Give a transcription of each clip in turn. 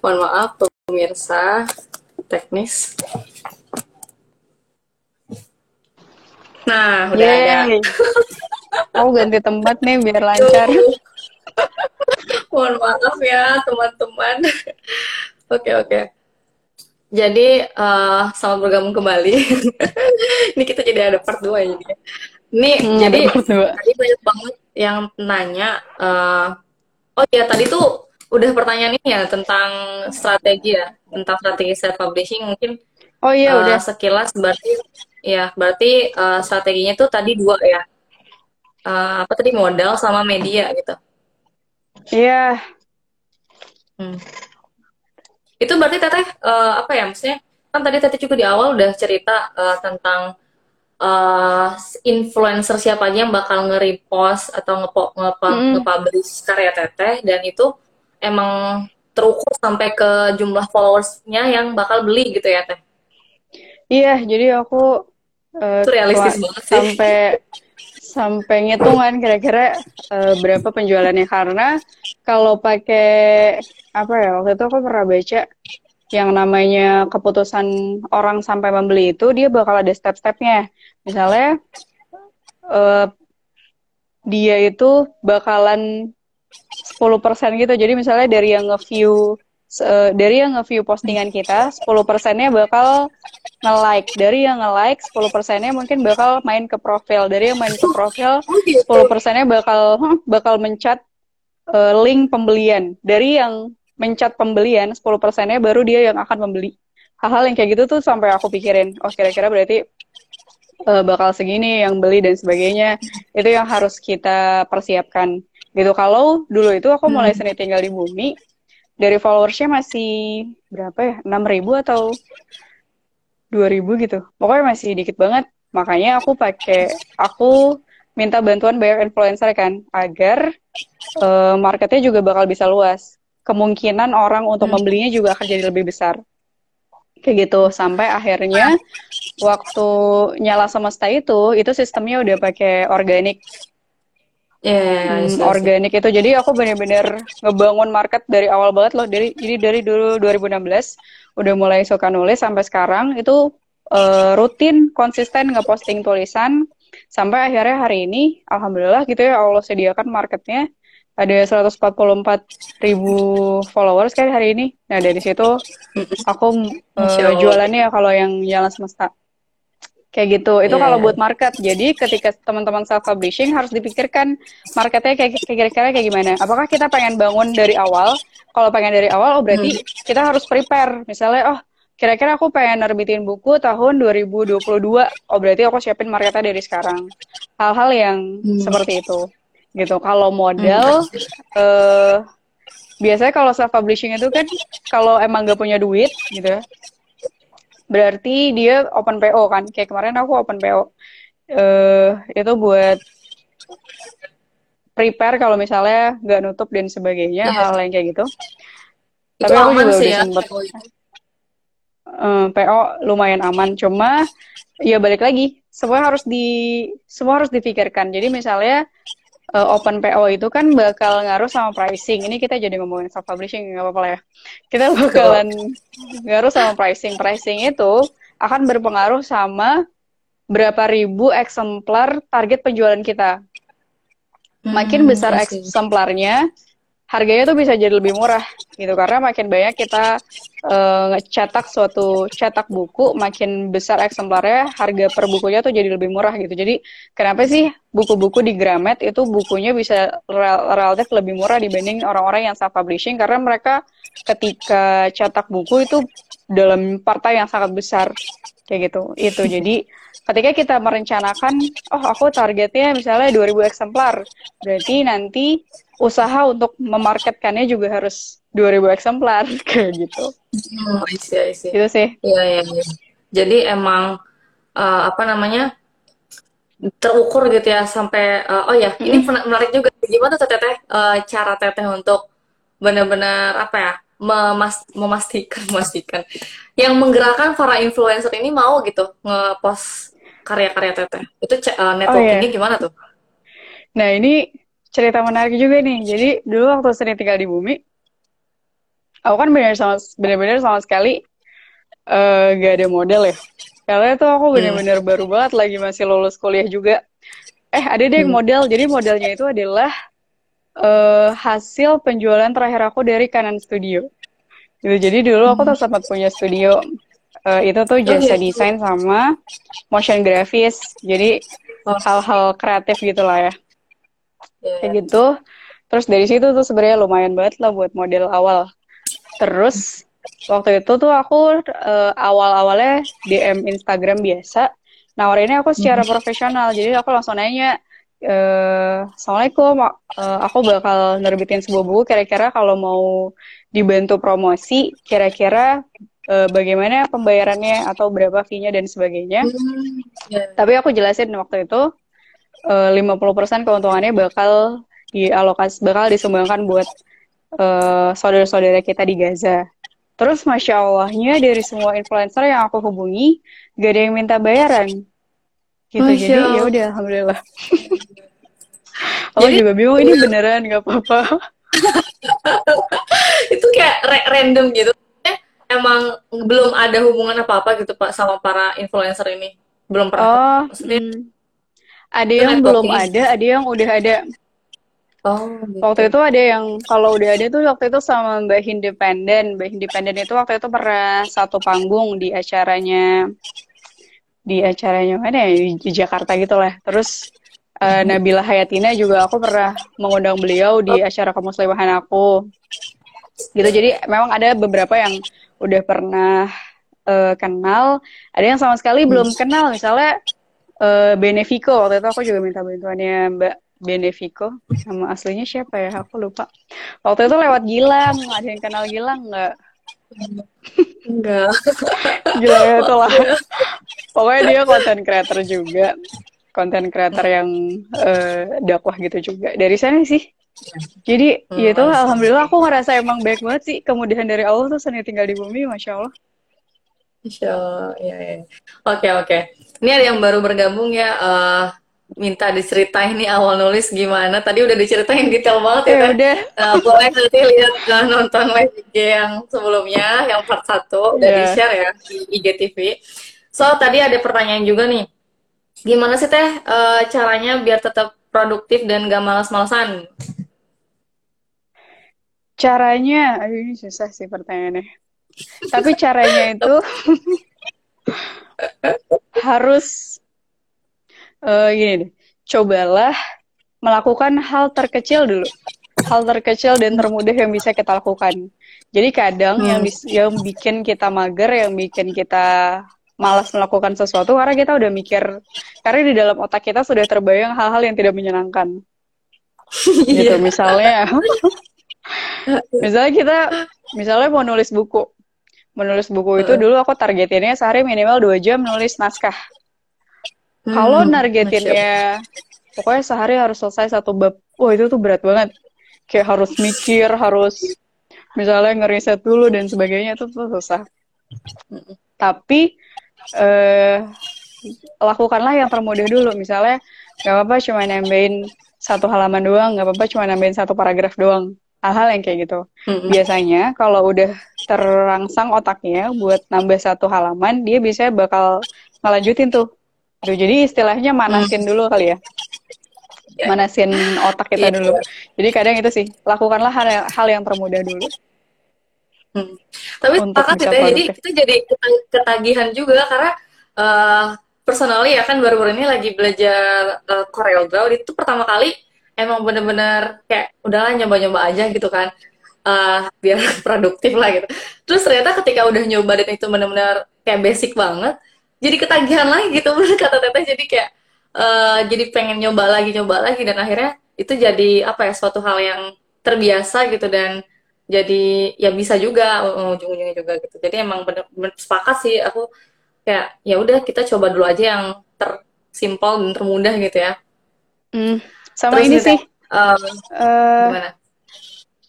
Mohon maaf pemirsa teknis. Nah, udah Yeay. ada. Aku ganti tempat nih biar lancar. Mohon maaf ya teman-teman. Oke oke. Jadi eh, selamat bergabung kembali. Ini kita jadi ada part 2 ini. Ini Hmm, jadi tadi banyak banget yang nanya. eh, oh ya tadi tuh udah pertanyaan ini ya tentang strategi ya, tentang strategi self publishing mungkin Oh iya eh, udah. sekilas berarti ya berarti eh, strateginya tuh tadi dua ya. Eh, apa tadi modal sama media gitu. Iya. Hmm. Itu berarti Teteh eh, apa ya maksudnya? Kan tadi Teteh juga di awal udah cerita eh, tentang eh, influencer siapa aja yang bakal nge-repost atau ngepa- Mm. nge-publish karya Teteh dan itu emang terukur sampai ke jumlah followersnya yang bakal beli gitu ya Teh. Iya, jadi aku Itu realistis banget sih. sampai sampai ngitungan kira-kira eh, berapa penjualannya karena kalau pakai apa ya waktu itu aku pernah baca yang namanya keputusan orang sampai membeli itu dia bakal ada step-stepnya. Misalnya eh, dia itu bakalan 10% gitu. Jadi misalnya dari yang nge-view dari yang nge-view postingan kita, 10 persennya bakal nge-like. Dari yang nge-like, 10 persennya mungkin bakal main ke profil. Dari yang main ke profil, Oh gitu. 10 persennya bakal bakal mencat eh, link pembelian. Dari yang mencat pembelian, 10 persennya baru dia yang akan membeli. Hal-hal yang kayak gitu tuh sampai aku pikirin, oh kira-kira berarti eh, bakal segini yang beli dan sebagainya. Itu yang harus kita persiapkan. Gitu. Kalau dulu itu aku mulai seni tinggal di bumi, dari followersnya masih berapa ya? 6.000 atau 2.000 gitu. Pokoknya masih dikit banget. Makanya aku pakai, aku minta bantuan banyak influencer kan, agar eh, marketnya juga bakal bisa luas. Kemungkinan orang untuk Hmm. membelinya juga akan jadi lebih besar. Kayak gitu. Sampai akhirnya waktu nyala semesta itu, itu sistemnya udah pakai organik Iya, iya, iya, Hmm, I see, I see. organik itu. Jadi aku bener-bener ngebangun market dari awal banget loh. Dari jadi dari dulu 2016 udah mulai suka nulis sampai sekarang itu eh, rutin konsisten ngeposting tulisan. Sampai akhirnya hari ini alhamdulillah gitu ya Allah sediakan marketnya. Ada 144 ribu followers kan hari ini. Nah dari situ aku Allah. jualannya kalau yang jalan semesta kayak gitu. Itu Iya, kalau iya. buat market. Jadi ketika teman-teman self publishing harus dipikirkan marketnya kayak kira-kira kayak gimana. Apakah kita pengen bangun dari awal? Kalau pengen dari awal oh berarti kita harus prepare. Misalnya oh kira-kira aku pengen nerbitin buku tahun 2022 oh berarti aku siapin marketnya dari sekarang. Hal-hal yang Hmm. seperti itu. Gitu. Kalau modal eh biasanya kalau self publishing itu kan kalau emang gak punya duit gitu ya berarti dia open PO kan kayak kemarin aku open PO eh itu buat prepare kalau misalnya nggak nutup dan sebagainya Iya. hal yang kayak gitu Itu tapi aku juga sih udah ya. sempet PO itu. eh, PO lumayan aman cuma ya balik lagi semua harus di semua harus dipikirkan jadi misalnya eh, open PO itu kan bakal ngaruh sama pricing. Ini kita jadi ngomongin self publishing nggak apa-apa ya. Kita bakalan ngaruh sama pricing. Pricing itu akan berpengaruh sama berapa ribu eksemplar target penjualan kita. Makin Hmm, besar eksemplarnya harganya tuh bisa jadi lebih murah gitu. Karena makin banyak kita eh, ngecetak suatu cetak buku makin besar eksemplarnya harga per bukunya tuh jadi lebih murah gitu. Jadi kenapa sih buku-buku di Gramet itu bukunya bisa rel- relatif lebih murah dibanding orang-orang yang self publishing karena mereka ketika cetak buku itu dalam partai yang sangat besar kayak gitu. Itu jadi ketika kita merencanakan oh aku targetnya misalnya 2000 eksemplar berarti nanti usaha untuk memarketkannya juga harus 2000 eksemplar kayak gitu. Hmm, I see, I see. itu sih. Iya, iya, iya. Jadi emang eh, apa namanya terukur gitu ya sampai eh, oh ya ini pena- menarik juga gimana tuh teteh? Eh, cara teteh untuk benar-benar apa ya memas- memastikan memastikan yang menggerakkan para influencer ini mau gitu ngepost karya-karya teteh. Itu eh, networkingnya gimana tuh? nah ini cerita menarik juga nih jadi dulu waktu sering tinggal di bumi aku kan benar sama benar-benar sama sekali uh, gak ada model ya karena itu aku benar-benar hmm. baru banget lagi masih lulus kuliah juga eh ada deh hmm. model jadi modelnya itu adalah uh, hasil penjualan terakhir aku dari Kanan Studio gitu jadi dulu aku tuh hmm. sempat punya studio uh, itu tuh jasa oh, iya. desain sama motion grafis jadi oh. hal-hal kreatif gitulah ya yeah. kayak gitu terus dari situ tuh sebenarnya lumayan banget lah buat model awal terus waktu itu tuh aku uh, awal-awalnya DM Instagram biasa nawarinnya aku secara hmm. profesional jadi aku langsung nanya Uh, Assalamualaikum, uh, aku bakal nerbitin sebuah buku. Kira-kira kalau mau dibantu promosi, kira-kira uh, bagaimana pembayarannya atau berapa fee-nya dan sebagainya. Hmm, yeah. Tapi aku jelasin waktu itu uh, 50% keuntungannya bakal dialokas bakal disumbangkan buat uh, saudara-saudara kita di Gaza. Terus masya Allahnya dari semua influencer yang aku hubungi gak ada yang minta bayaran. Gitu Masya jadi ya udah alhamdulillah. Aku juga bingung ini beneran nggak apa-apa. Itu kayak random gitu. Eh emang belum ada hubungan apa-apa gitu pak sama para influencer ini? Belum pernah oh, hmm. Ada yang belum ada ada yang udah ada Oh, gitu. Waktu itu ada yang kalau udah ada tuh waktu itu sama Mbak Independen. Mbak Independen itu waktu itu pernah satu panggung di acaranya di acaranya mana ya di Jakarta gitu lah. Terus uh, Nabila Hayatina juga aku pernah mengundang beliau di acara kemuslimahan aku. Gitu. Jadi memang ada beberapa yang udah pernah uh, kenal, ada yang sama sekali hmm. belum kenal. Misalnya uh, Benefico waktu itu aku juga minta bantuannya Mbak Benefico sama aslinya siapa ya aku lupa waktu itu lewat Gilang ada yang kenal Gilang nggak Enggak. Gila ya itu lah. Pokoknya dia konten creator juga. Konten creator yang uh, dakwah gitu juga. Dari sana sih. Jadi hmm, ya itu alhamdulillah aku ngerasa emang baik banget sih kemudian dari Allah tuh seni tinggal di bumi, masya Allah. Masya Allah, ya, ya. Oke oke. Ini ada yang baru bergabung ya. Uh, minta diceritain nih awal nulis gimana. Tadi udah diceritain detail banget ya. ya udah. Uh, boleh nanti lihat uh, nonton live IG yang sebelumnya, yang part 1 udah yeah. di-share ya di IGTV. So, tadi ada pertanyaan juga nih. Gimana sih Teh uh, caranya biar tetap produktif dan gak malas-malasan? Caranya, aduh ini susah sih pertanyaannya. Tapi caranya itu harus uh, gini deh, cobalah melakukan hal terkecil dulu, hal terkecil dan termudah yang bisa kita lakukan. Jadi kadang hmm. yang yang bikin kita mager, yang bikin kita malas melakukan sesuatu karena kita udah mikir, karena di dalam otak kita sudah terbayang hal-hal yang tidak menyenangkan. gitu, iya. misalnya, misalnya kita, misalnya mau nulis buku, menulis buku itu dulu aku targetinnya sehari minimal dua jam nulis naskah Hmm, Kalau nargetinnya pokoknya sehari harus selesai satu bab, wah itu tuh berat banget. Kayak harus mikir, harus misalnya ngeriset dulu dan sebagainya itu tuh susah. Tapi eh, lakukanlah yang termudah dulu. Misalnya nggak apa-apa cuma nambahin satu halaman doang, nggak apa-apa cuma nambahin satu paragraf doang. Hal-hal yang kayak gitu. Mm-hmm. Biasanya kalau udah terangsang otaknya buat nambah satu halaman, dia biasanya bakal ngelanjutin tuh Aduh, jadi istilahnya manasin hmm. dulu kali ya. ya. Manasin otak kita yeah. dulu. Jadi kadang itu sih, lakukanlah hal yang, hal yang termudah dulu. Hmm. Tapi sepakat ya, jadi kita jadi ketagihan juga karena uh, personally ya kan baru-baru ini lagi belajar uh, Draw itu pertama kali emang bener-bener kayak udahlah nyoba-nyoba aja gitu kan. Uh, biar produktif lah gitu. Terus ternyata ketika udah nyoba dan itu bener-bener kayak basic banget, jadi ketagihan lagi gitu. Kata teteh jadi kayak uh, jadi pengen nyoba lagi nyoba lagi dan akhirnya itu jadi apa ya suatu hal yang terbiasa gitu. Dan jadi ya bisa juga ujung-ujungnya juga gitu. Jadi emang bener-bener sepakat sih aku kayak ya udah kita coba dulu aja yang tersimpel dan termudah gitu ya. Hmm, sama Terus ini sih uh, uh, gimana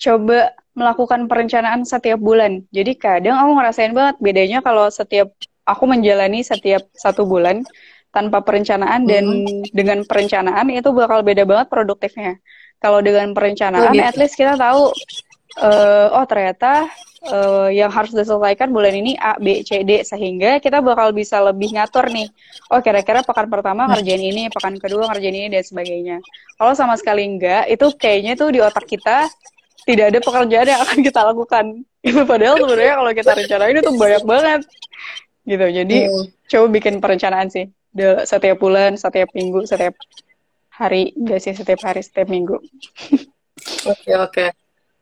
coba melakukan perencanaan setiap bulan jadi kadang aku ngerasain banget bedanya kalau setiap aku menjalani setiap satu bulan tanpa perencanaan dan hmm. dengan perencanaan itu bakal beda banget produktifnya. Kalau dengan perencanaan, oh, gitu. at least kita tahu, uh, oh ternyata uh, yang harus diselesaikan bulan ini A, B, C, D sehingga kita bakal bisa lebih ngatur nih. Oh kira-kira pekan pertama ngerjain ini, pekan kedua ngerjain ini dan sebagainya. Kalau sama sekali enggak, itu kayaknya tuh di otak kita tidak ada pekerjaan yang akan kita lakukan. Padahal sebenarnya kalau kita rencanain itu banyak banget. Gitu. Jadi hmm. coba bikin perencanaan sih. Setiap bulan, setiap minggu, setiap hari, enggak sih setiap hari, setiap minggu. Oke, okay, oke.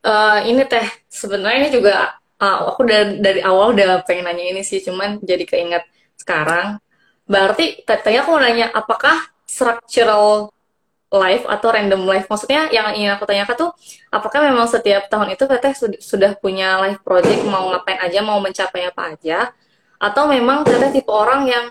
Uh, ini teh sebenarnya ini juga uh, aku dari, dari awal udah pengen nanya ini sih cuman jadi keinget sekarang. Berarti tanya aku mau nanya apakah structural life atau random life maksudnya yang ingin aku tanyakan tuh apakah memang setiap tahun itu teteh sudah punya life project mau ngapain aja mau mencapai apa aja? Atau memang teteh tipe orang yang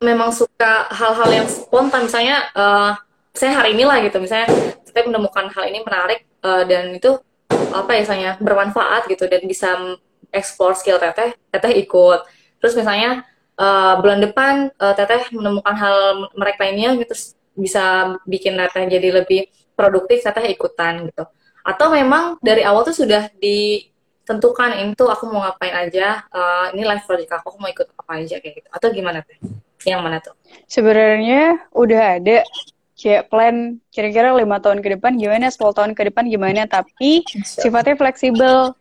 memang suka hal-hal yang spontan misalnya uh, saya hari ini lah gitu misalnya teteh menemukan hal ini menarik uh, dan itu apa ya misalnya bermanfaat gitu dan bisa explore skill teteh teteh ikut. Terus misalnya uh, bulan depan uh, teteh menemukan hal mereka lainnya gitu bisa bikin teteh jadi lebih produktif teteh ikutan gitu. Atau memang dari awal tuh sudah ditentukan ini tuh aku mau ngapain aja uh, ini live project aku, aku mau ikut apa aja kayak gitu. Atau gimana teh? Yang mana tuh? Sebenarnya udah ada kayak plan kira-kira lima tahun ke depan gimana, 10 tahun ke depan gimana, tapi sifatnya fleksibel.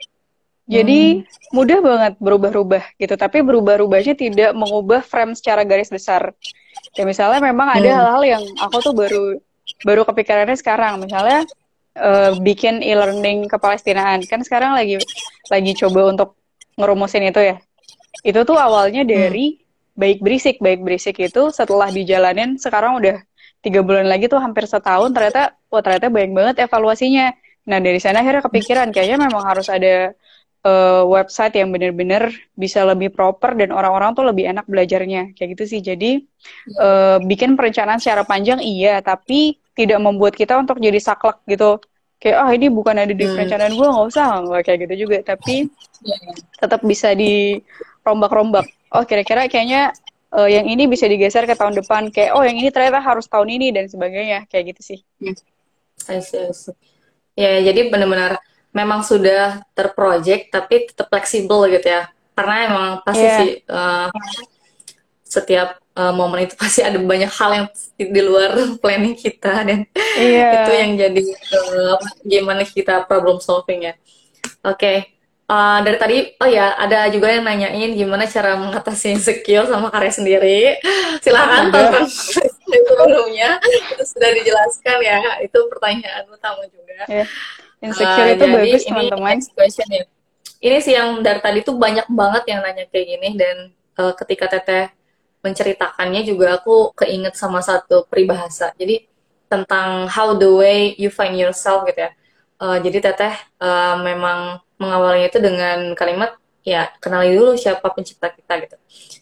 Jadi hmm. mudah banget berubah-ubah gitu, tapi berubah-ubahnya tidak mengubah frame secara garis besar. Kayak misalnya memang ada hmm. hal-hal yang aku tuh baru baru kepikirannya sekarang, misalnya uh, bikin e-learning kepalestinaan kan sekarang lagi lagi coba untuk ngerumusin itu ya. Itu tuh awalnya hmm. dari hmm. baik berisik, baik berisik itu setelah dijalanin sekarang udah tiga bulan lagi tuh hampir setahun ternyata wah ternyata banyak banget evaluasinya. Nah dari sana akhirnya kepikiran kayaknya memang harus ada uh, website yang benar-benar bisa lebih proper dan orang-orang tuh lebih enak belajarnya. Kayak gitu sih. Jadi uh, bikin perencanaan secara panjang iya. Tapi tidak membuat kita untuk jadi saklek gitu. Kayak ah oh, ini bukan ada di hmm. perencanaan gue nggak usah. Nggak kayak gitu juga. Tapi iya, iya. tetap bisa di rombak-rombak. Oh kira-kira kayaknya uh, yang ini bisa digeser ke tahun depan kayak oh yang ini ternyata harus tahun ini dan sebagainya kayak gitu sih. See, I see. Ya jadi benar-benar memang sudah terproject tapi tetap fleksibel gitu ya karena emang pasti yeah. sih uh, setiap uh, momen itu pasti ada banyak hal yang di luar planning kita dan yeah. itu yang jadi uh, gimana kita problem solving ya. Oke. Okay. Uh, dari tadi, oh ya, ada juga yang nanyain gimana cara mengatasi insecure sama karya sendiri. Silahkan tonton sebelumnya, itu sudah dijelaskan ya. Itu pertanyaan utama juga. Yeah. Insecure uh, itu bagus, teman-teman. Ya. Ini sih yang dari tadi tuh banyak banget yang nanya kayak gini, dan uh, ketika Teteh menceritakannya juga aku keinget sama satu peribahasa. Jadi tentang how the way you find yourself gitu ya. Uh, jadi Teteh uh, memang mengawalnya itu dengan kalimat ya kenali dulu siapa pencipta kita gitu.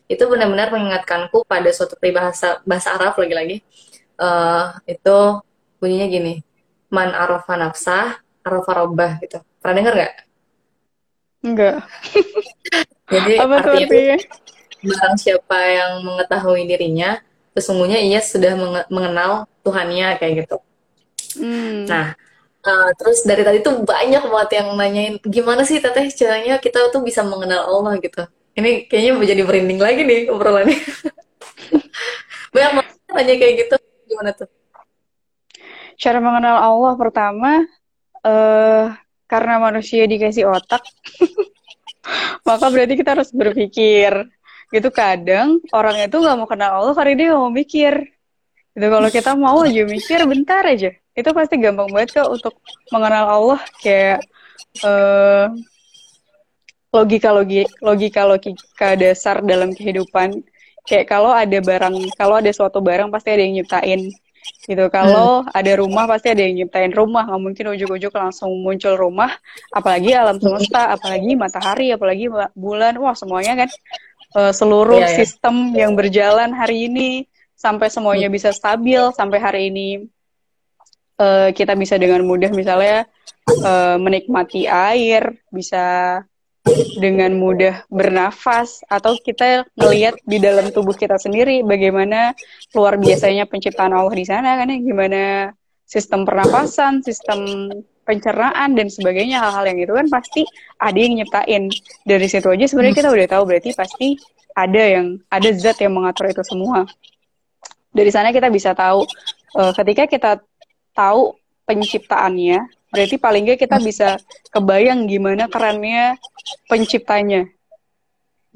Itu benar-benar mengingatkanku pada suatu peribahasa bahasa Arab lagi-lagi. Uh, itu bunyinya gini man arafa nafsah arafa robbah gitu. Pernah dengar nggak? Enggak jadi Apa artinya, artinya? barang siapa yang mengetahui dirinya sesungguhnya ia sudah mengenal Tuhannya kayak gitu. Hmm. nah Uh, terus dari tadi tuh banyak banget yang nanyain gimana sih teteh caranya kita tuh bisa mengenal Allah gitu. Ini kayaknya menjadi merinding lagi nih obrolannya. banyak banget nanya kayak gitu. Gimana tuh? Cara mengenal Allah pertama uh, karena manusia dikasih otak, maka berarti kita harus berpikir. Gitu kadang orang itu nggak mau kenal Allah karena dia mau mikir. Gitu kalau kita mau aja mikir bentar aja itu pasti gampang banget kok untuk mengenal Allah kayak uh, logika logika logika logika dasar dalam kehidupan. Kayak kalau ada barang kalau ada suatu barang pasti ada yang nyiptain. Gitu. Kalau hmm. ada rumah pasti ada yang nyiptain rumah. Nggak mungkin ujuk-ujuk langsung muncul rumah. Apalagi alam semesta apalagi matahari apalagi bulan. Wah semuanya kan uh, seluruh yeah, yeah. sistem yang berjalan hari ini sampai semuanya bisa stabil sampai hari ini uh, kita bisa dengan mudah misalnya uh, menikmati air, bisa dengan mudah bernafas atau kita melihat di dalam tubuh kita sendiri bagaimana luar biasanya penciptaan Allah di sana kan ya gimana sistem pernapasan, sistem pencernaan dan sebagainya. Hal-hal yang itu kan pasti ada yang nyiptain. Dari situ aja sebenarnya kita udah tahu berarti pasti ada yang ada zat yang mengatur itu semua. Dari sana kita bisa tahu uh, ketika kita tahu penciptaannya berarti paling nggak kita bisa kebayang gimana kerennya penciptanya.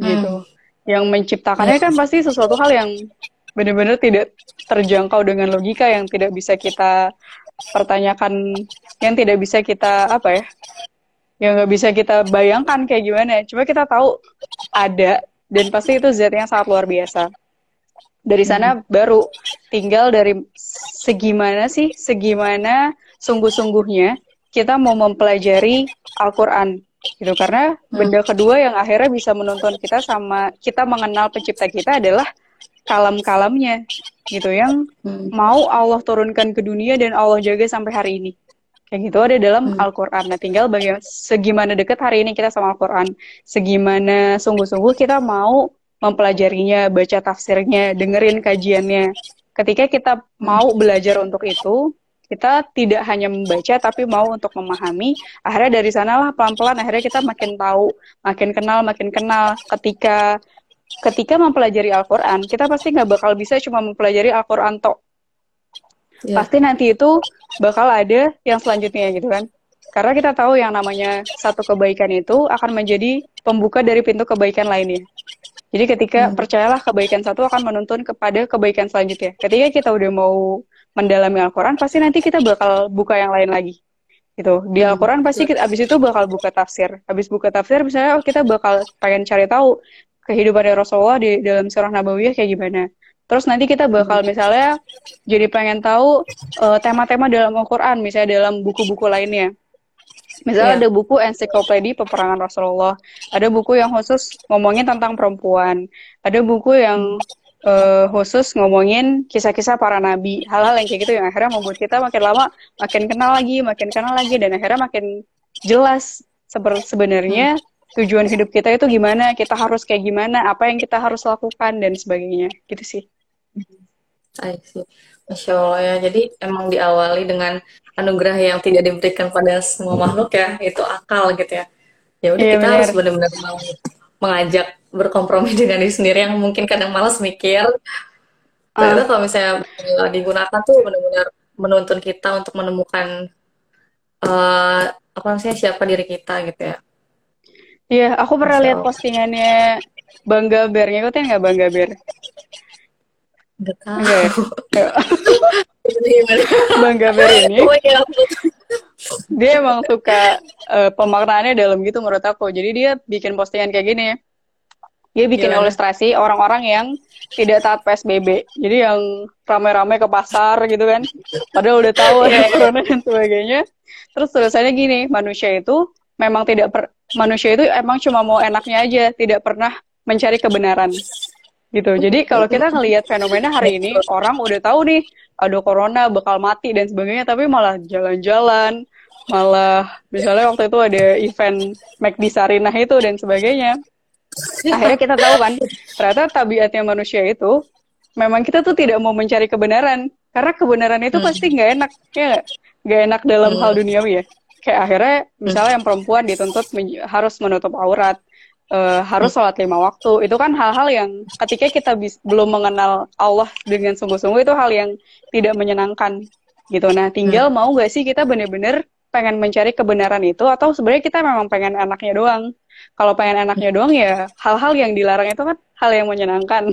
Gitu. Hmm. yang menciptakannya kan pasti sesuatu hal yang benar-benar tidak terjangkau dengan logika yang tidak bisa kita pertanyakan yang tidak bisa kita apa ya yang nggak bisa kita bayangkan kayak gimana. Cuma kita tahu ada dan pasti itu zat yang sangat luar biasa dari sana hmm. baru tinggal dari segimana sih segimana sungguh-sungguhnya kita mau mempelajari Al-Quran gitu karena hmm. benda kedua yang akhirnya bisa menuntun kita sama kita mengenal pencipta kita adalah kalam-kalamnya gitu yang hmm. mau Allah turunkan ke dunia dan Allah jaga sampai hari ini kayak gitu ada dalam hmm. Al-Quran nah tinggal bagaimana segimana dekat hari ini kita sama Al-Quran segimana sungguh-sungguh kita mau mempelajarinya baca tafsirnya dengerin kajiannya ketika kita mau belajar untuk itu kita tidak hanya membaca tapi mau untuk memahami akhirnya dari sanalah pelan-pelan akhirnya kita makin tahu makin kenal makin kenal ketika ketika mempelajari Al-Quran, kita pasti nggak bakal bisa cuma mempelajari Al-Quran tok. Yeah. Pasti nanti itu bakal ada yang selanjutnya gitu kan. Karena kita tahu yang namanya satu kebaikan itu akan menjadi pembuka dari pintu kebaikan lainnya. Jadi ketika hmm. percayalah kebaikan satu akan menuntun kepada kebaikan selanjutnya. Ketika kita udah mau mendalami Al-Quran, pasti nanti kita bakal buka yang lain lagi. Gitu. Di hmm. Al-Quran pasti kita, abis itu bakal buka tafsir. Abis buka tafsir, misalnya oh, kita bakal pengen cari tahu kehidupan Rasulullah di dalam surah Nabawiyah kayak gimana. Terus nanti kita bakal misalnya jadi pengen tahu eh, tema-tema dalam Al-Quran, misalnya dalam buku-buku lainnya. Misalnya yeah. ada buku ensiklopedia peperangan Rasulullah, ada buku yang khusus ngomongin tentang perempuan, ada buku yang uh, khusus ngomongin kisah-kisah para nabi, hal-hal yang kayak gitu yang akhirnya membuat kita makin lama makin kenal lagi, makin kenal lagi, dan akhirnya makin jelas sebenarnya tujuan hidup kita itu gimana, kita harus kayak gimana, apa yang kita harus lakukan dan sebagainya, gitu sih. I see. Masya Allah ya. Jadi emang diawali dengan anugerah yang tidak diberikan pada semua makhluk ya, itu akal gitu ya. Ya udah yeah, kita bener. harus benar-benar mengajak berkompromi dengan diri sendiri yang mungkin kadang malas mikir. Ternyata uh. kalau misalnya digunakan tuh benar-benar menuntun kita untuk menemukan uh, apa namanya siapa diri kita gitu ya. Iya, aku pernah lihat postingannya Bangga Bear. Ngikutin nggak Bangga Bear? Enggak tahu. Bangga Bear ini. Oh, iya. Dia emang suka uh, pemaknaannya dalam gitu menurut aku. Jadi dia bikin postingan kayak gini. Dia bikin Gimana? ilustrasi orang-orang yang tidak taat PSBB. Jadi yang rame-rame ke pasar gitu kan. Padahal udah tahu ada corona dan sebagainya. Terus tulisannya gini, manusia itu memang tidak per, manusia itu emang cuma mau enaknya aja, tidak pernah mencari kebenaran. Gitu. Jadi kalau kita ngelihat fenomena hari ini, orang udah tahu nih ada corona bakal mati dan sebagainya, tapi malah jalan-jalan, malah misalnya waktu itu ada event McD Sarinah itu dan sebagainya. Akhirnya kita tahu kan, ternyata tabiatnya manusia itu memang kita tuh tidak mau mencari kebenaran karena kebenaran itu hmm. pasti nggak enak ya nggak enak dalam hmm. hal duniawi ya kayak akhirnya misalnya yang perempuan dituntut harus menutup aurat uh, harus sholat lima waktu. Itu kan hal-hal yang ketika kita belum mengenal Allah dengan sungguh-sungguh itu hal yang tidak menyenangkan gitu. Nah tinggal hmm. mau gak sih kita bener-bener pengen mencari kebenaran itu atau sebenarnya kita memang pengen enaknya doang? Kalau pengen enaknya doang ya hal-hal yang dilarang itu kan hal yang menyenangkan.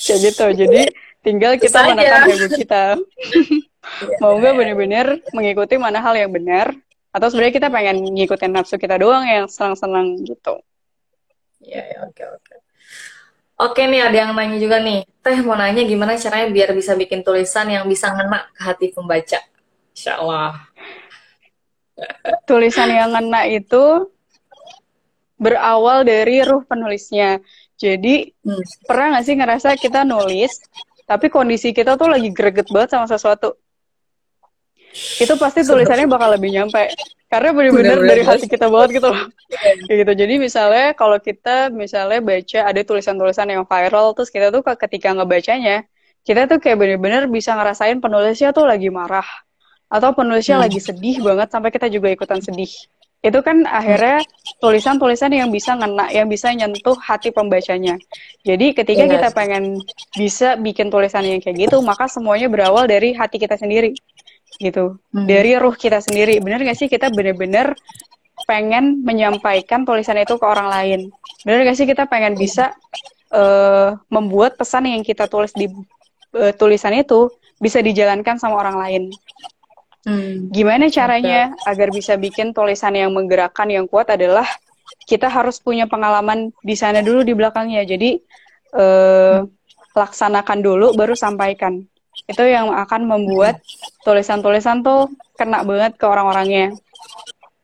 Kayak gitu. Jadi tinggal kita menekan ego kita. Mau nggak bener-bener mengikuti mana hal yang benar atau sebenarnya kita pengen ngikutin nafsu kita doang yang senang-senang gitu Iya, ya, oke, oke. Oke nih, ada yang nanya juga nih. Teh mau nanya gimana caranya biar bisa bikin tulisan yang bisa ngena ke hati pembaca? Insya Allah. Tulisan yang ngena itu berawal dari ruh penulisnya. Jadi, hmm. pernah nggak sih ngerasa kita nulis, tapi kondisi kita tuh lagi greget banget sama sesuatu itu pasti tulisannya bakal lebih nyampe karena benar-benar dari hati kita banget gitu loh kayak gitu jadi misalnya kalau kita misalnya baca ada tulisan-tulisan yang viral terus kita tuh ketika ngebacanya kita tuh kayak bener-bener bisa ngerasain penulisnya tuh lagi marah atau penulisnya Hmm. lagi sedih banget sampai kita juga ikutan sedih. Itu kan akhirnya tulisan-tulisan yang bisa ngena, yang bisa nyentuh hati pembacanya. Jadi ketika Yes. kita pengen bisa bikin tulisan yang kayak gitu, maka semuanya berawal dari hati kita sendiri. Gitu. Hmm. Dari ruh kita sendiri. Bener gak sih kita bener-bener pengen menyampaikan tulisan itu ke orang lain? Bener gak sih kita pengen bisa eh, membuat pesan yang kita tulis di eh, tulisan itu bisa dijalankan sama orang lain? Hmm. Gimana caranya agar bisa bikin tulisan yang menggerakkan yang kuat adalah kita harus punya pengalaman di sana dulu di belakangnya. Jadi eh, laksanakan dulu baru sampaikan. Itu yang akan membuat tulisan-tulisan tuh kena banget ke orang-orangnya.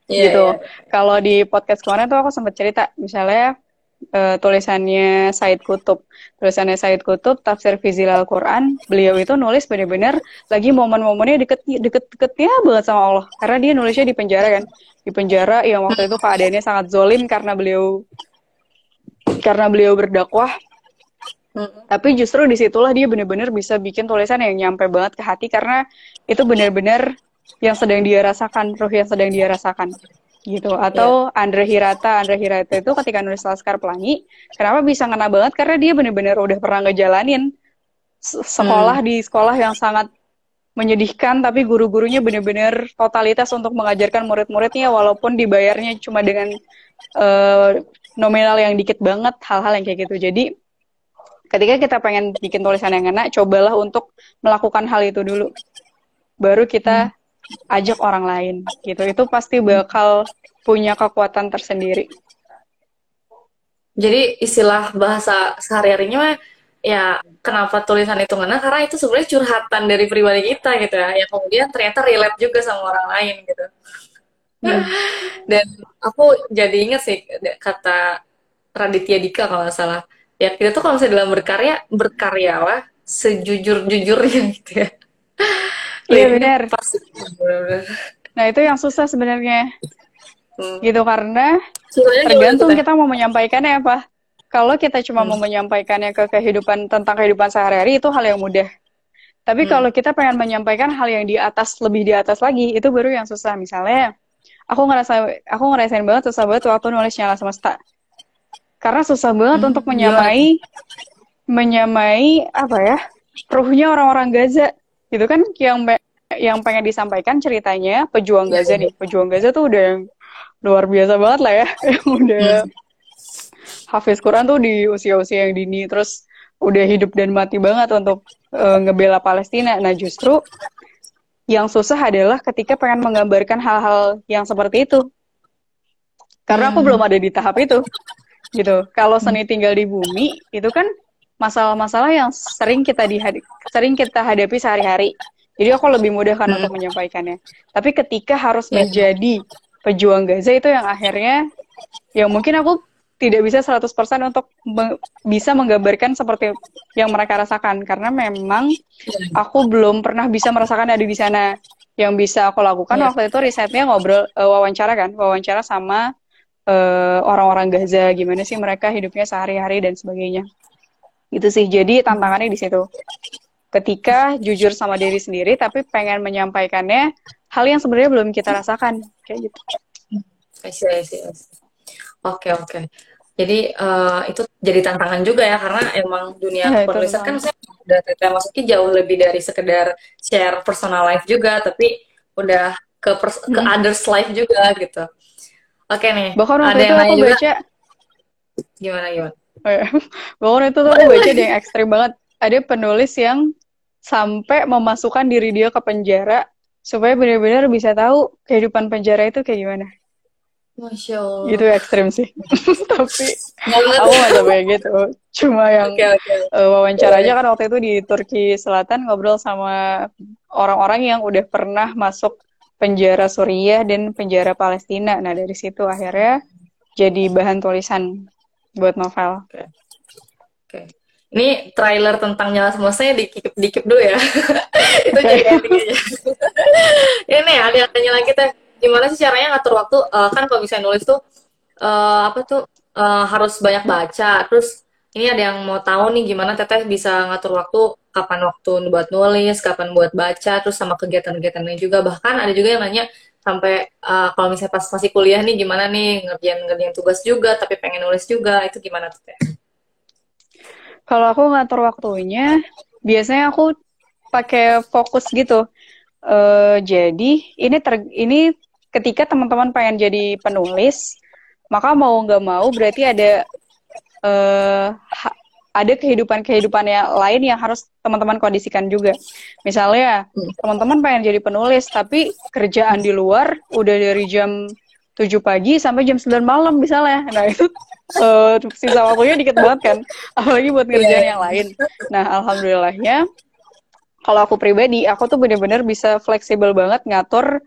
Iya, gitu. iya. Kalau di podcast kemarin tuh aku sempat cerita, misalnya eh, tulisannya Said Kutub, tulisannya Said Kutub, Tafsir Fizil Al-Quran, beliau itu nulis bener-bener lagi momen-momennya deket deket-deketnya banget sama Allah, karena dia nulisnya di penjara kan, di penjara yang waktu itu keadaannya sangat zolim karena beliau karena beliau berdakwah Hmm. tapi justru di situlah dia bener-bener bisa bikin tulisan yang nyampe banget ke hati karena itu bener-bener yang sedang dia rasakan, ruh yang sedang dia rasakan gitu. Atau Andre Hirata, Andre Hirata itu ketika nulis Laskar Pelangi, kenapa bisa ngena banget? Karena dia bener-bener udah pernah ngejalanin se- sekolah di sekolah yang sangat menyedihkan, tapi guru-gurunya bener-bener totalitas untuk mengajarkan murid-muridnya walaupun dibayarnya cuma dengan eh, nominal yang dikit banget, hal-hal yang kayak gitu. Jadi ketika kita pengen bikin tulisan yang enak, cobalah untuk melakukan hal itu dulu. Baru kita ajak orang lain gitu. Itu pasti bakal punya kekuatan tersendiri. Jadi istilah bahasa sehari-harinya mah, ya kenapa tulisan itu ngena karena itu sebenarnya curhatan dari pribadi kita gitu ya yang kemudian ternyata relate juga sama orang lain gitu dan aku jadi inget sih kata Raditya Dika kalau nggak salah ya kita tuh kalau misalnya dalam berkarya berkaryalah sejujur-jujurnya gitu ya Iya, benar. pasti. Nah, itu yang susah sebenarnya. Hmm. Gitu karena gimana tergantung kita mau menyampaikannya apa. Kalau kita cuma mau menyampaikannya ke kehidupan tentang kehidupan sehari-hari itu hal yang mudah. Tapi Hmm. kalau kita pengen menyampaikan hal yang di atas lebih di atas lagi itu baru yang susah. Misalnya aku ngerasa aku ngerasain banget susah banget waktu nulis nyala semesta. Karena susah banget Hmm, untuk menyamai menyamai apa ya? ruhnya orang-orang Gaza. Gitu kan yang yang pengen disampaikan ceritanya pejuang Iya, Gaza nih. Pejuang Gaza tuh udah yang luar biasa banget lah ya. Yang udah Hmm. hafiz Quran tuh di usia-usia yang dini terus udah hidup dan mati banget untuk eh, ngebela Palestina. Nah, justru yang susah adalah ketika pengen menggambarkan hal-hal yang seperti itu. Karena aku Hmm. belum ada di tahap itu. Gitu. Kalau seni tinggal di bumi, itu kan masalah-masalah yang sering kita dihad- sering kita hadapi sehari-hari. Jadi aku lebih mudah kan Hmm. untuk menyampaikannya. Tapi ketika harus Iya. menjadi pejuang Gaza itu yang akhirnya yang mungkin aku tidak bisa 100% untuk me- bisa menggambarkan seperti yang mereka rasakan karena memang aku belum pernah bisa merasakan ada di sana. Yang bisa aku lakukan Iya. waktu itu risetnya ngobrol eh, wawancara kan, wawancara sama eh, orang-orang Gaza, gimana sih mereka hidupnya sehari-hari dan sebagainya. Gitu sih. Jadi tantangannya di situ. Ketika jujur sama diri sendiri tapi pengen menyampaikannya hal yang sebenarnya belum kita rasakan kayak gitu. Oke, oke. Jadi eh, itu jadi tantangan juga ya karena emang dunia Ya, penulisan kan saya udah Teteh masuki jauh lebih dari sekedar share personal life juga, tapi udah ke pers- ke Mm-mm. others life juga gitu. Oke nih, Bahkan ada waktu itu yang nanya aku juga baca gimana gimana? Oh ya. Bahkan itu tuh aku baca ada yang ekstrim banget. Ada penulis yang sampai memasukkan diri dia ke penjara supaya benar-benar bisa tahu kehidupan penjara itu kayak gimana. Masya Allah. Gitu ekstrim sih. Tapi aku nggak sampai gitu. Cuma yang Oke, oke. eh, wawancara aja kan waktu itu di Turki Selatan ngobrol sama orang-orang yang udah pernah masuk penjara Suriah dan penjara Palestina. Nah dari situ akhirnya jadi bahan tulisan buat novel. Oke. Ini trailer tentang nyala semestanya dikip-dikip dulu ya. Itu jadi. Ini ada yang tanya lagi teh, gimana sih caranya ngatur waktu? Eh, kan kalau bisa nulis tuh eh, apa tuh eh, harus banyak baca, terus ini ada yang mau tahu nih gimana Teteh bisa ngatur waktu, kapan waktu buat nulis, kapan buat baca, terus sama kegiatan-kegiatannya juga. Bahkan ada juga yang nanya sampai uh, kalau misalnya pas masih kuliah nih gimana nih ngerjain ngerjain tugas juga, tapi pengen nulis juga, itu gimana Teteh? Kalau aku ngatur waktunya, biasanya aku pakai fokus gitu. Uh, jadi ini ter ini ketika teman-teman pengen jadi penulis, maka mau nggak mau berarti ada uh, ada kehidupan-kehidupan yang lain yang harus teman-teman kondisikan juga. Misalnya, hmm. teman-teman pengen jadi penulis, tapi kerjaan di luar udah dari jam 7 pagi sampai jam 9 malam misalnya. Nah, itu uh, sisa waktunya dikit banget kan. Apalagi buat ngerjain yang lain. Nah, alhamdulillahnya, kalau aku pribadi, aku tuh bener-bener bisa fleksibel banget ngatur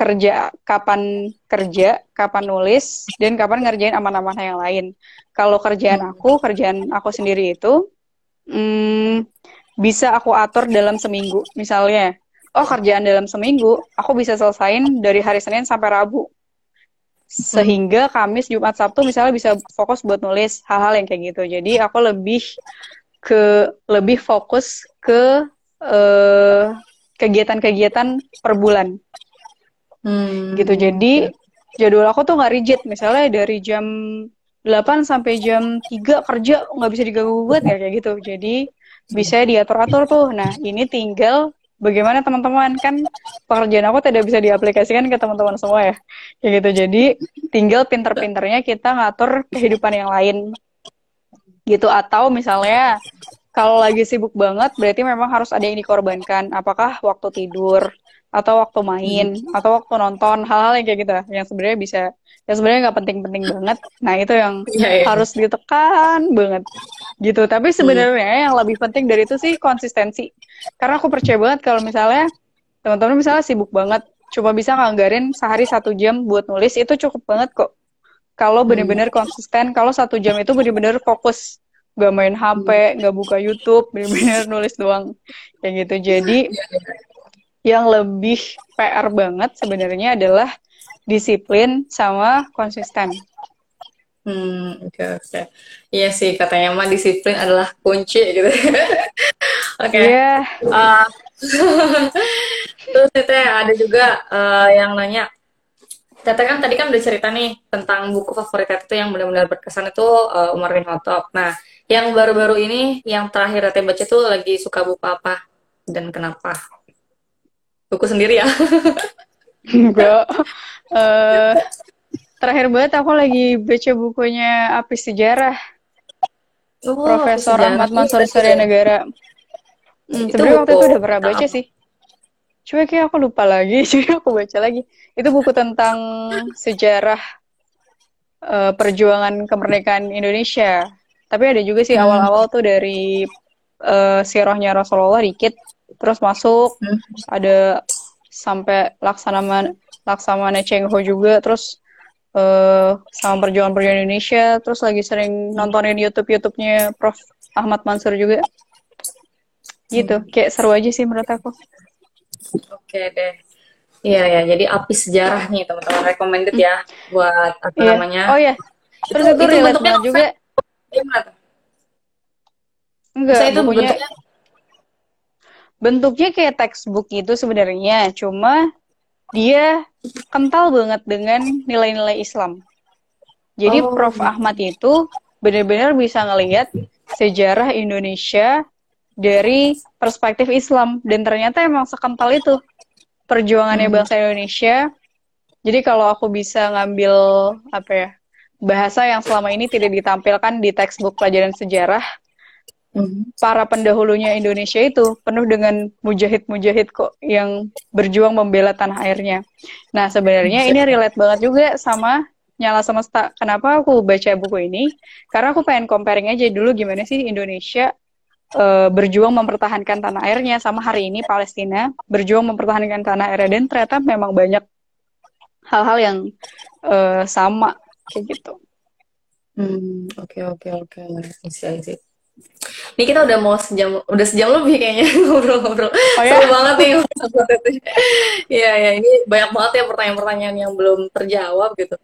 kerja kapan kerja, kapan nulis, dan kapan ngerjain aman-aman yang lain. Kalau kerjaan aku, kerjaan aku sendiri itu hmm, bisa aku atur dalam seminggu. Misalnya, oh kerjaan dalam seminggu, aku bisa selesain dari hari Senin sampai Rabu. Sehingga Kamis, Jumat, Sabtu misalnya bisa fokus buat nulis hal-hal yang kayak gitu. Jadi aku lebih ke lebih fokus ke uh, kegiatan-kegiatan per bulan Hmm. Gitu. Jadi jadwal aku tuh nggak rigid. Misalnya dari jam 8 sampai jam 3 kerja nggak bisa diganggu gugat ya kayak gitu. Jadi bisa diatur-atur tuh. Nah, ini tinggal bagaimana teman-teman kan pekerjaan aku tidak bisa diaplikasikan ke teman-teman semua ya. Kayak gitu. Jadi tinggal pinter-pinternya kita ngatur kehidupan yang lain. Gitu atau misalnya kalau lagi sibuk banget berarti memang harus ada yang dikorbankan. Apakah waktu tidur, atau waktu main hmm. atau waktu nonton hal-hal yang kayak gitu yang sebenarnya bisa yang sebenarnya nggak penting-penting banget nah itu yang yeah, yeah. harus ditekan banget gitu tapi sebenarnya hmm. yang lebih penting dari itu sih konsistensi karena aku percaya banget kalau misalnya teman-teman misalnya sibuk banget cuma bisa nganggarin sehari satu jam buat nulis itu cukup banget kok kalau hmm. bener-bener konsisten kalau satu jam itu bener-bener fokus gak main HP, hmm. gak buka YouTube, bener-bener nulis doang kayak gitu. Jadi iya, iya yang lebih PR banget sebenarnya adalah disiplin sama konsisten. Hmm, oke okay, oke. Okay. Iya sih katanya mah disiplin adalah kunci gitu. oke. Okay. Iya. Yeah. Uh, terus Tete ada juga uh, yang nanya. Tete kan tadi kan udah cerita nih tentang buku favorit Tete yang benar-benar berkesan itu uh, Umar bin Khattab. Nah, yang baru-baru ini yang terakhir Tete baca tuh lagi suka buku apa dan kenapa? Buku sendiri ya enggak uh, terakhir banget aku lagi baca bukunya Api Sejarah oh, Profesor Ahmad Mansur Surya Negara hmm, sebenarnya waktu itu udah pernah baca sih Cuma kayak aku lupa lagi, jadi aku baca lagi. Itu buku tentang sejarah uh, perjuangan kemerdekaan Indonesia. Tapi ada juga sih hmm. awal-awal hmm. tuh dari uh, sirahnya Rasulullah dikit terus masuk hmm. ada sampai laksamana laksamana Cheng Ho juga terus uh, sama perjuangan-perjuangan Indonesia terus lagi sering nontonin YouTube YouTube-nya Prof Ahmad Mansur juga gitu hmm. kayak seru aja sih menurut aku oke deh Iya ya, jadi api sejarah nih teman-teman recommended ya buat apa yeah. namanya? Oh iya. Terus itu, itu, itu bentuknya juga. Enggak, itu bentuknya bentuknya kayak textbook itu sebenarnya, cuma dia kental banget dengan nilai-nilai Islam. Jadi oh. Prof Ahmad itu benar-benar bisa ngelihat sejarah Indonesia dari perspektif Islam dan ternyata emang sekental itu perjuangannya hmm. bangsa Indonesia. Jadi kalau aku bisa ngambil apa ya bahasa yang selama ini tidak ditampilkan di textbook pelajaran sejarah. Para pendahulunya Indonesia itu penuh dengan mujahid-mujahid kok yang berjuang membela tanah airnya. Nah, sebenarnya ini relate banget juga sama Nyala Semesta. Kenapa aku baca buku ini? Karena aku pengen comparing aja dulu gimana sih Indonesia uh, berjuang mempertahankan tanah airnya sama hari ini Palestina berjuang mempertahankan tanah airnya dan ternyata memang banyak hal-hal yang uh, sama kayak gitu. Hmm, oke oke oke. Isi ini kita udah mau sejam, udah sejam lebih kayaknya ngobrol-ngobrol. Oh, ya? Seru banget nih. Iya, ya ini banyak banget ya pertanyaan-pertanyaan yang belum terjawab gitu.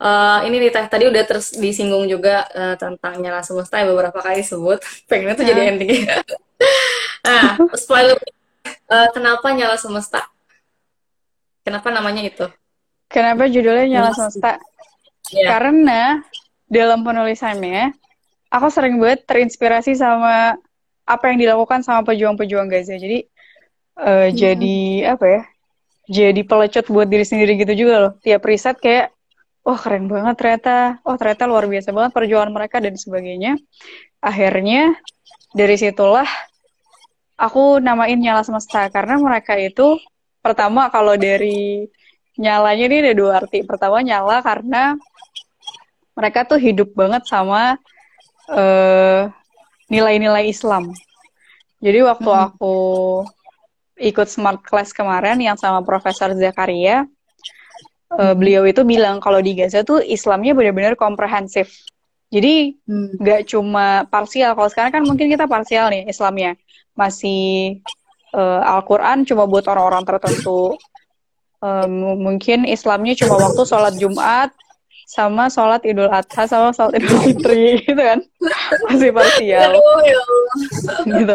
Uh, ini nih teh tadi udah terus disinggung juga uh, tentang nyala semesta yang beberapa kali sebut pengennya tuh jadi ending nah spoiler uh, kenapa nyala semesta kenapa namanya itu kenapa judulnya nyala semesta yeah. karena dalam penulisannya aku sering banget terinspirasi sama apa yang dilakukan sama pejuang-pejuang Gaza jadi uh, hmm. jadi apa ya jadi pelecut buat diri sendiri gitu juga loh tiap riset kayak wah keren banget ternyata, oh ternyata luar biasa banget perjuangan mereka dan sebagainya. Akhirnya dari situlah aku namain nyala semesta karena mereka itu pertama kalau dari nyalanya ini ada dua arti. Pertama nyala karena mereka tuh hidup banget sama eh, nilai-nilai Islam. Jadi waktu hmm. aku ikut smart class kemarin yang sama Profesor Zakaria, uh, beliau itu bilang kalau di Gaza tuh Islamnya benar-benar komprehensif. Jadi hmm. nggak hmm. cuma parsial. Kalau sekarang kan mungkin kita parsial nih Islamnya. Masih uh, Al-Quran cuma buat orang-orang tertentu. Um, mungkin Islamnya cuma waktu sholat Jumat, sama sholat Idul Adha sama sholat Idul Fitri gitu kan? Masih parsial. Ya gitu.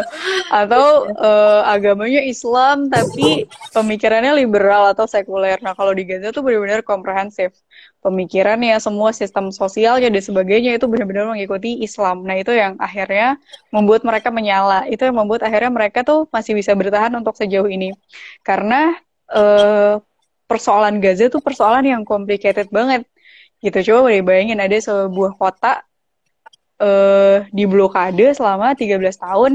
Atau uh, agamanya Islam tapi pemikirannya liberal atau sekuler. Nah kalau di Gaza tuh benar-benar komprehensif. Pemikirannya semua sistem sosialnya dan sebagainya itu benar-benar mengikuti Islam. Nah itu yang akhirnya membuat mereka menyala. Itu yang membuat akhirnya mereka tuh masih bisa bertahan untuk sejauh ini. Karena uh, persoalan Gaza tuh persoalan yang complicated banget gitu. Coba boleh bayangin ada sebuah kota uh, di blokade selama 13 tahun.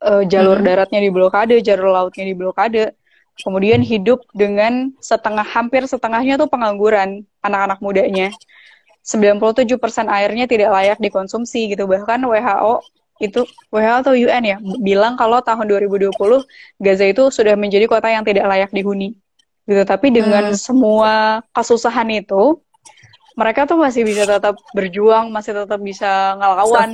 Uh, jalur hmm. daratnya di blokade jalur lautnya di blokade. Kemudian hidup dengan setengah hampir setengahnya tuh pengangguran anak-anak mudanya. 97% airnya tidak layak dikonsumsi gitu. Bahkan WHO itu WHO atau UN ya bilang kalau tahun 2020 Gaza itu sudah menjadi kota yang tidak layak dihuni gitu. Tapi dengan hmm. semua kesusahan itu mereka tuh masih bisa tetap berjuang masih tetap bisa ngelawan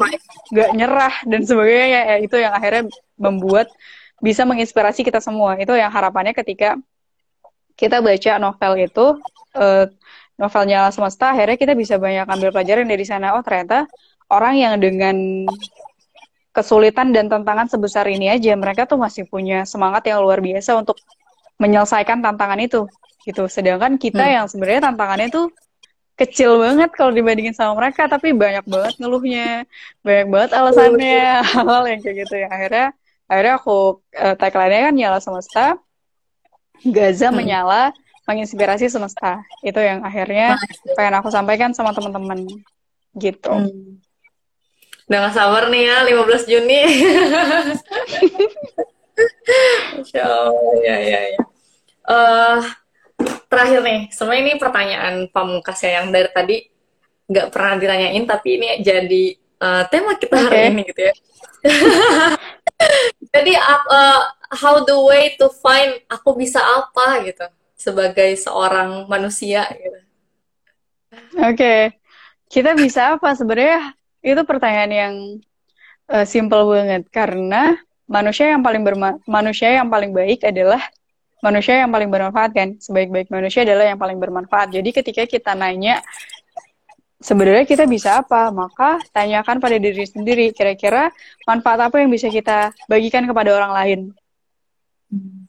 nggak nyerah dan sebagainya. Ya itu yang akhirnya membuat bisa menginspirasi kita semua. Itu yang harapannya ketika kita baca novel itu uh, novelnya semesta akhirnya kita bisa banyak ambil pelajaran dari sana. Oh ternyata orang yang dengan kesulitan dan tantangan sebesar ini aja mereka tuh masih punya semangat yang luar biasa untuk menyelesaikan tantangan itu gitu. Sedangkan kita hmm. yang sebenarnya tantangannya tuh kecil banget kalau dibandingin sama mereka, tapi banyak banget ngeluhnya, banyak banget alasannya, hal yang kayak gitu ya. Akhirnya akhirnya aku uh, tagline-nya kan nyala semesta, Gaza hmm. menyala, menginspirasi semesta. Itu yang akhirnya pengen aku sampaikan sama teman-teman gitu. Hmm. Udah gak sabar nih ya, 15 Juni. Masya Allah, ya, ya, ya. Uh, terakhir nih, semua ini pertanyaan pamungkas ya yang dari tadi nggak pernah ditanyain, tapi ini jadi uh, tema kita hari okay. ini gitu ya. jadi uh, how the way to find aku bisa apa gitu sebagai seorang manusia gitu. Oke, okay. kita bisa apa sebenarnya? Itu pertanyaan yang uh, simple banget karena manusia yang paling berma manusia yang paling baik adalah manusia yang paling bermanfaat kan? Sebaik-baik manusia adalah yang paling bermanfaat. Jadi ketika kita nanya sebenarnya kita bisa apa? Maka tanyakan pada diri sendiri kira-kira manfaat apa yang bisa kita bagikan kepada orang lain?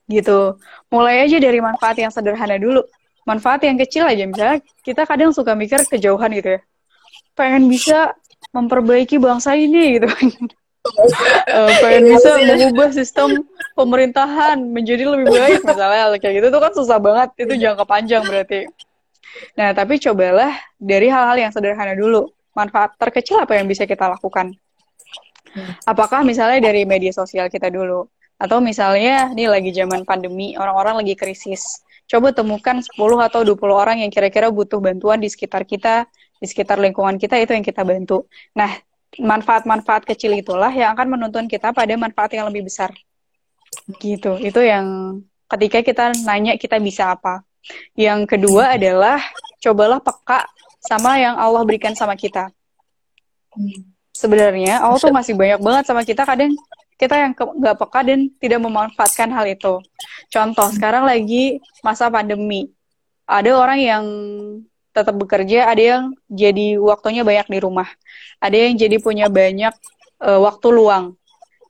Gitu. Mulai aja dari manfaat yang sederhana dulu. Manfaat yang kecil aja. Misalnya kita kadang suka mikir kejauhan gitu ya. Pengen bisa memperbaiki bangsa ini gitu uh, pengen iya, bisa mengubah sistem pemerintahan menjadi lebih baik misalnya. Kayak gitu itu kan susah banget. Itu jangka panjang berarti. Nah tapi cobalah dari hal-hal yang sederhana dulu. Manfaat terkecil apa yang bisa kita lakukan? Apakah misalnya dari media sosial kita dulu? Atau misalnya ini lagi zaman pandemi orang-orang lagi krisis. Coba temukan 10 atau 20 orang yang kira-kira butuh bantuan di sekitar kita di sekitar lingkungan kita itu yang kita bantu. Nah manfaat-manfaat kecil itulah yang akan menuntun kita pada manfaat yang lebih besar. Gitu. Itu yang ketika kita nanya kita bisa apa. Yang kedua adalah cobalah peka sama yang Allah berikan sama kita. Sebenarnya Allah tuh masih banyak banget sama kita kadang kita yang nggak peka dan tidak memanfaatkan hal itu. Contoh sekarang lagi masa pandemi. Ada orang yang tetap bekerja, ada yang jadi waktunya banyak di rumah, ada yang jadi punya banyak uh, waktu luang.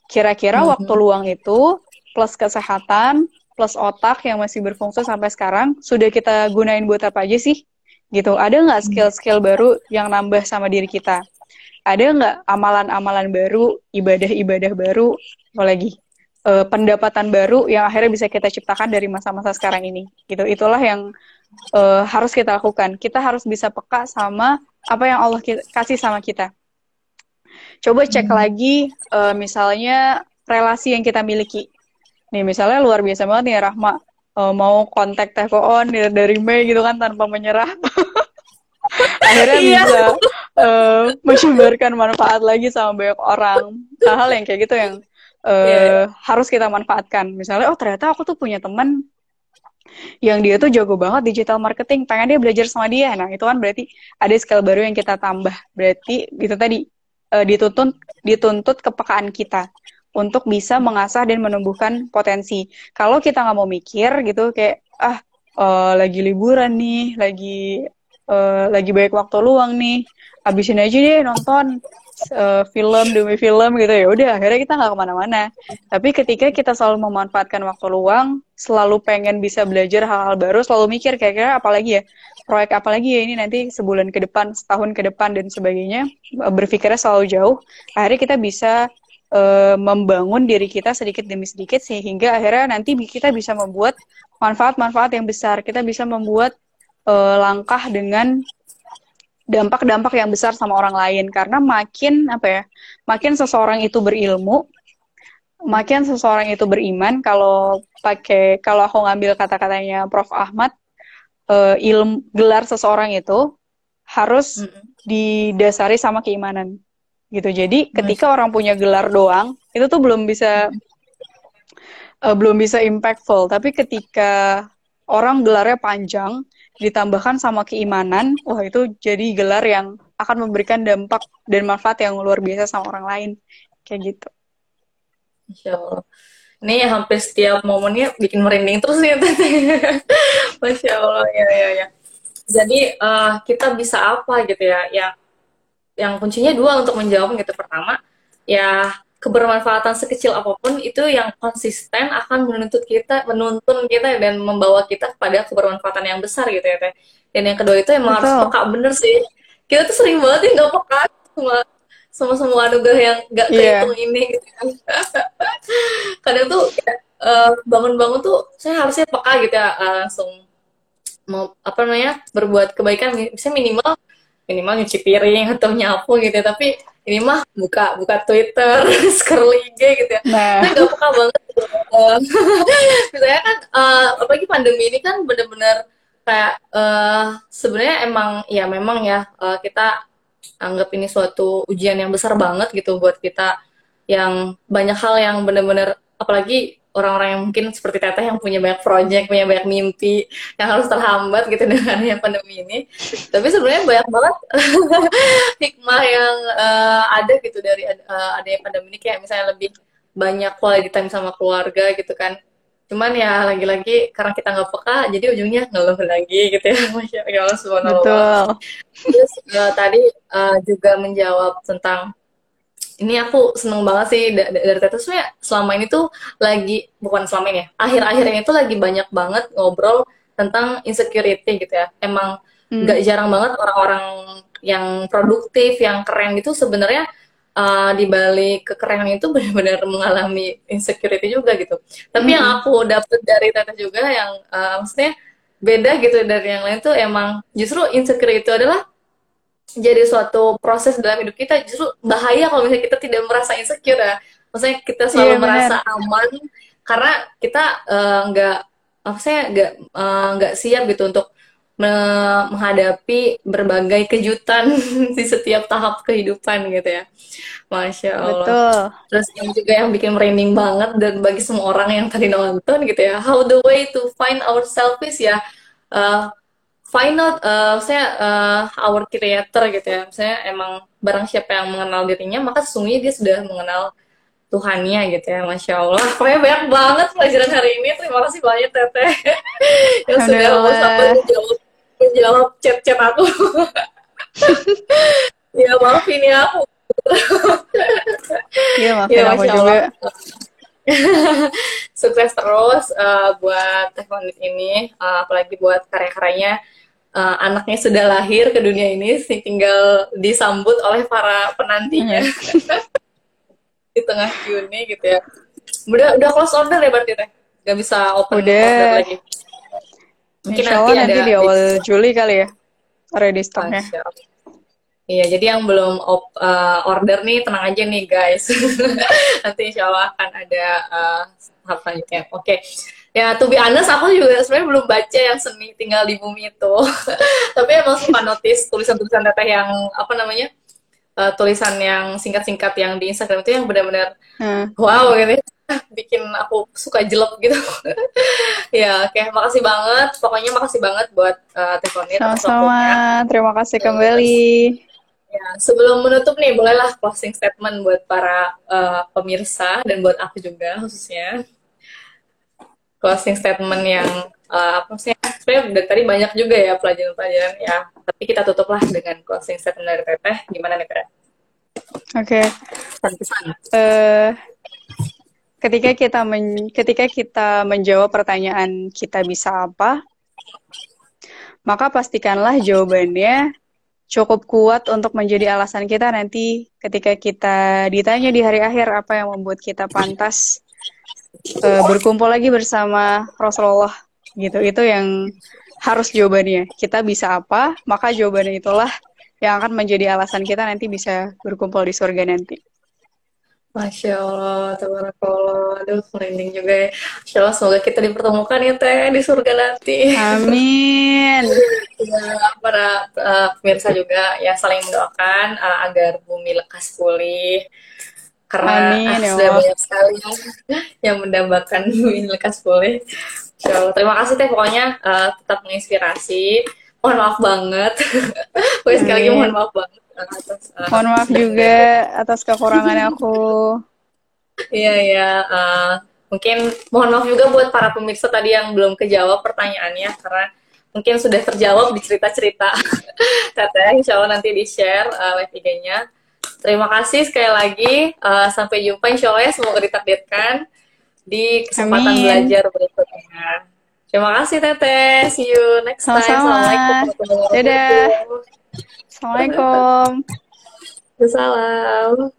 Kira-kira mm-hmm. waktu luang itu plus kesehatan, plus otak yang masih berfungsi sampai sekarang, sudah kita gunain buat apa aja sih? Gitu. Ada nggak mm-hmm. skill-skill baru yang nambah sama diri kita? Ada nggak amalan-amalan baru, ibadah-ibadah baru, apalagi uh, pendapatan baru yang akhirnya bisa kita ciptakan dari masa-masa sekarang ini? Gitu. Itulah yang uh, harus kita lakukan. Kita harus bisa peka sama apa yang Allah kasih sama kita. Coba cek hmm. lagi uh, misalnya relasi yang kita miliki. Nih misalnya luar biasa banget nih Rahma uh, mau kontak on dari Mei gitu kan tanpa menyerah. Akhirnya iya. bisa uh, menyebarkan manfaat lagi sama banyak orang. Hal-hal yang kayak gitu yang uh, yeah. Iya. harus kita manfaatkan. Misalnya, oh ternyata aku tuh punya teman yang dia tuh jago banget digital marketing, pengen dia belajar sama dia. Nah, itu kan berarti ada skill baru yang kita tambah. Berarti itu tadi uh, dituntut dituntut kepekaan kita untuk bisa mengasah dan menumbuhkan potensi. Kalau kita nggak mau mikir gitu kayak ah uh, lagi liburan nih, lagi uh, lagi banyak waktu luang nih, habisin aja deh nonton uh, film demi film gitu ya udah akhirnya kita nggak ke mana-mana. Tapi ketika kita selalu memanfaatkan waktu luang selalu pengen bisa belajar hal-hal baru selalu mikir kayak-kayak apalagi ya proyek apalagi ya ini nanti sebulan ke depan setahun ke depan dan sebagainya berpikirnya selalu jauh. Akhirnya kita bisa uh, membangun diri kita sedikit demi sedikit sehingga akhirnya nanti kita bisa membuat manfaat-manfaat yang besar. Kita bisa membuat langkah dengan dampak-dampak yang besar sama orang lain. Karena makin apa ya makin seseorang itu berilmu makin seseorang itu beriman kalau pakai kalau aku ngambil kata-katanya Prof. Ahmad uh, ilmu gelar seseorang itu harus mm -hmm. didasari sama keimanan. Gitu. Jadi ketika orang punya gelar doang itu tuh belum bisa uh, belum bisa impactful. Tapi ketika orang gelarnya panjang ditambahkan sama keimanan, wah itu jadi gelar yang akan memberikan dampak dan manfaat yang luar biasa sama orang lain. Kayak gitu. Insya Allah. Ini hampir setiap momennya bikin merinding terus ya, Masya Allah, ya, ya, ya. Jadi uh, kita bisa apa gitu ya, ya yang kuncinya dua untuk menjawab gitu. Pertama, ya kebermanfaatan sekecil apa pun itu yang konsisten akan menuntut kita, menuntun kita dan membawa kita kepada kebermanfaatan yang besar gitu ya teh. Dan yang kedua itu emang Betul. harus peka bener sih. Kita tuh sering banget ya nggak peka sama sama semua anugerah yang nggak yeah. terhitung ini gitu kan. Kadang tuh uh, bangun-bangun tuh saya harusnya peka gitu ya uh, langsung mau apa namanya berbuat kebaikan misalnya minimal minimal nyuci piring atau nyapu gitu ya tapi ini mah buka buka Twitter, scroll IG gitu ya. Nah, nah gak peka banget. Gitu. Misalnya kan, uh, apalagi pandemi ini kan bener-bener kayak uh, sebenarnya emang ya memang ya uh, kita anggap ini suatu ujian yang besar banget gitu buat kita yang banyak hal yang bener-bener apalagi orang-orang yang mungkin seperti Teteh yang punya banyak project, punya banyak mimpi yang harus terhambat gitu dengan yang pandemi ini. Tapi sebenarnya banyak banget hikmah yang uh, ada gitu dari uh, adanya pandemi ini kayak misalnya lebih banyak quality time sama keluarga gitu kan. Cuman ya lagi-lagi karena kita nggak peka, jadi ujungnya ngeluh lagi gitu ya. Masya Allah, subhanallah. Betul. Terus uh, tadi uh, juga menjawab tentang ini aku seneng banget sih dari Tete sebenarnya selama ini tuh lagi bukan selama ini ya akhir-akhir ini tuh lagi banyak banget ngobrol tentang insecurity gitu ya emang hmm. nggak hmm. jarang banget orang-orang yang produktif yang keren itu sebenarnya uh, di balik kekerenan itu benar-benar mengalami insecurity juga gitu tapi hmm. yang aku dapet dari Tete juga yang uh, maksudnya beda gitu dari yang lain tuh emang justru insecurity itu adalah jadi suatu proses dalam hidup kita justru bahaya kalau misalnya kita tidak merasa insecure ya. Maksudnya kita selalu yeah, merasa aman karena kita eh, nggak uh, apa saya nggak eh, nggak uh, siap gitu untuk me menghadapi berbagai kejutan di setiap tahap kehidupan gitu ya. Masya allah. Betul. terus yang juga yang bikin merinding banget dan bagi semua orang yang tadi nonton gitu ya. How the way to find ourselves ya. Uh, find out uh, saya uh, our creator gitu ya. Saya emang barang siapa yang mengenal dirinya maka sesungguhnya dia sudah mengenal Tuhannya gitu ya. Masya Allah. Pokoknya banyak banget pelajaran hari ini. Terima kasih banyak Teteh yang sudah mau sampai jauh menjawab chat-chat aku. ya maafin ya aku. Iya maafin ya, aku juga. Sukses terus uh, buat teknik ini, uh, apalagi buat karya-karyanya. Uh, anaknya sudah lahir ke dunia ini, tinggal disambut oleh para penantinya iya. di tengah Juni gitu ya. Udah udah close order ya berarti teh? Gak bisa open udah. order lagi. Mungkin Insya nanti, nanti di awal Juli kali ya ready stocknya. Iya, jadi yang belum op, uh, order nih tenang aja nih guys. Nanti insya Allah akan ada uh, tahap selanjutnya. Oke, okay. ya to be honest aku juga sebenarnya belum baca yang seni tinggal di bumi itu. Tapi emang suka notice tulisan-tulisan teteh yang apa namanya uh, tulisan yang singkat-singkat yang di Instagram itu yang benar-benar hmm. wow gitu. Ya. bikin aku suka jelek gitu. ya, oke, okay. makasih banget. Pokoknya makasih banget buat uh, Tekonir. Sama-sama. Terima kasih kembali. Ya, sebelum menutup nih, bolehlah closing statement buat para uh, pemirsa dan buat aku juga khususnya. Closing statement yang uh, apa sih? Sebenarnya dari tadi banyak juga ya pelajaran-pelajaran ya. Tapi kita tutuplah dengan closing statement dari Teteh. Gimana nih Teteh? Oke. Okay. Uh, ketika kita men, ketika kita menjawab pertanyaan kita bisa apa, maka pastikanlah jawabannya cukup kuat untuk menjadi alasan kita nanti ketika kita ditanya di hari akhir apa yang membuat kita pantas uh, berkumpul lagi bersama Rasulullah gitu itu yang harus jawabannya kita bisa apa maka jawabannya itulah yang akan menjadi alasan kita nanti bisa berkumpul di surga nanti. Masya Allah, tabarakallah. Aduh, merinding juga ya. Masya Allah, semoga kita dipertemukan ya Teh di surga nanti. Amin. ya, para uh, pemirsa juga ya saling mendoakan uh, agar bumi lekas pulih. Karena Amin, ya sudah banyak sekali yang mendambakan bumi lekas pulih. Masya Allah. Terima kasih Teh, pokoknya uh, tetap menginspirasi. Mohon maaf banget. Pokoknya sekali lagi mohon maaf banget uh, mohon maaf juga atas kekurangan aku. Iya iya uh, mungkin mohon maaf juga buat para pemirsa tadi yang belum kejawab pertanyaannya karena mungkin sudah terjawab di cerita-cerita. Teteh insya Allah nanti di share uh, live IG-nya. Terima kasih sekali lagi uh, sampai jumpa insya Allah ya semoga ditakdirkan di kesempatan Amin. belajar berikutnya. Terima kasih Teteh see you next time. Sama-sama. Assalamualaikum dadah Assalamualaikum. Assalamualaikum.